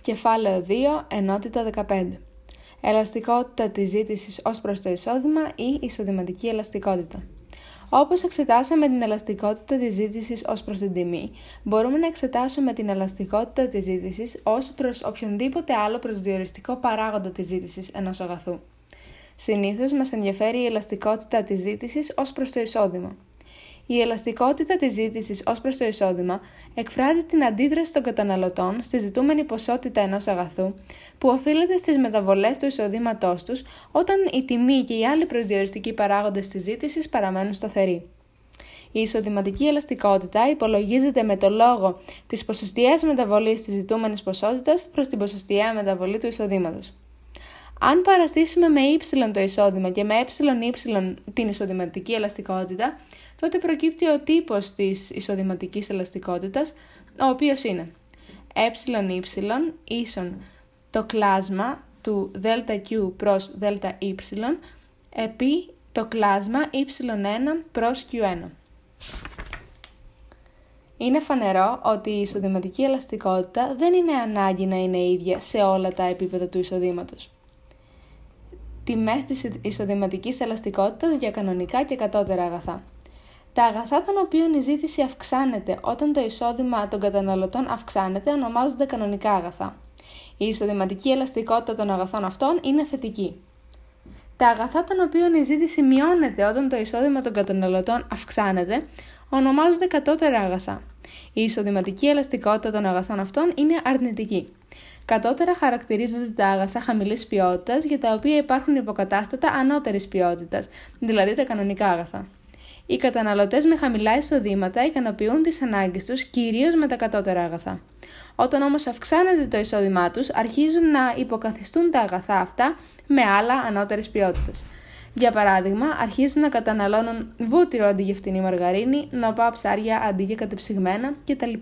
Κεφάλαιο 2, ενότητα 15. Ελαστικότητα της ζήτησης ως προς το εισόδημα ή εισοδηματική ελαστικότητα. Όπως εξετάσαμε την ελαστικότητα της ζήτησης ως προς την τιμή, μπορούμε να εξετάσουμε την ελαστικότητα της ζήτησης ως προς οποιονδήποτε άλλο προσδιοριστικό παράγοντα της ζήτησης ενός αγαθού. Συνήθως μας ενδιαφέρει η ελαστικότητα της ζήτησης ως προς το εισόδημα. Η ελαστικότητα της ζήτησης ως προς το εισόδημα εκφράζει την αντίδραση των καταναλωτών στη ζητούμενη ποσότητα ενός αγαθού που οφείλεται στις μεταβολές του εισοδήματός τους όταν η τιμή και οι άλλοι προσδιοριστικοί παράγοντες της ζήτησης παραμένουν σταθεροί. Η εισοδηματική ελαστικότητα υπολογίζεται με το λόγο της ποσοστιαίας μεταβολής της ζητούμενης ποσότητας προς την ποσοστιαία μεταβολή του εισοδήματος. Αν παραστήσουμε με y το εισόδημα και με εy την εισοδηματική ελαστικότητα, τότε προκύπτει ο τύπος της εισοδηματικής ελαστικότητας, ο οποίος είναι εY ίσον το κλάσμα του ΔQ προς ΔY επί το κλάσμα y1 προς q1. Είναι φανερό ότι η εισοδηματική ελαστικότητα δεν είναι ανάγκη να είναι ίδια σε όλα τα επίπεδα του εισοδήματος τιμές της εισοδηματικής ελαστικότητας για κανονικά και κατώτερα αγαθά. Τα αγαθά των οποίων η ζήτηση αυξάνεται όταν το εισόδημα των καταναλωτών αυξάνεται ονομάζονται κανονικά αγαθά. Η εισοδηματική ελαστικότητα των αγαθών αυτών είναι θετική. Τα αγαθά των οποίων η ζήτηση μειώνεται όταν το εισόδημα των καταναλωτών αυξάνεται ονομάζονται κατώτερα αγαθά. Η εισοδηματική ελαστικότητα των αγαθών αυτών είναι αρνητική. Κατώτερα χαρακτηρίζονται τα αγαθά χαμηλής ποιότητας για τα οποία υπάρχουν υποκατάστατα ανώτερης ποιότητας, δηλαδή τα κανονικά αγαθά. Οι καταναλωτές με χαμηλά εισοδήματα ικανοποιούν τις ανάγκες τους κυρίως με τα κατώτερα αγαθά. Όταν όμως αυξάνεται το εισόδημά τους, αρχίζουν να υποκαθιστούν τα αγαθά αυτά με άλλα ανώτερης ποιότητας. Για παράδειγμα, αρχίζουν να καταναλώνουν βούτυρο αντί για φτηνή μαργαρίνη, νοπά ψάρια αντί για κατεψυγμένα κτλ.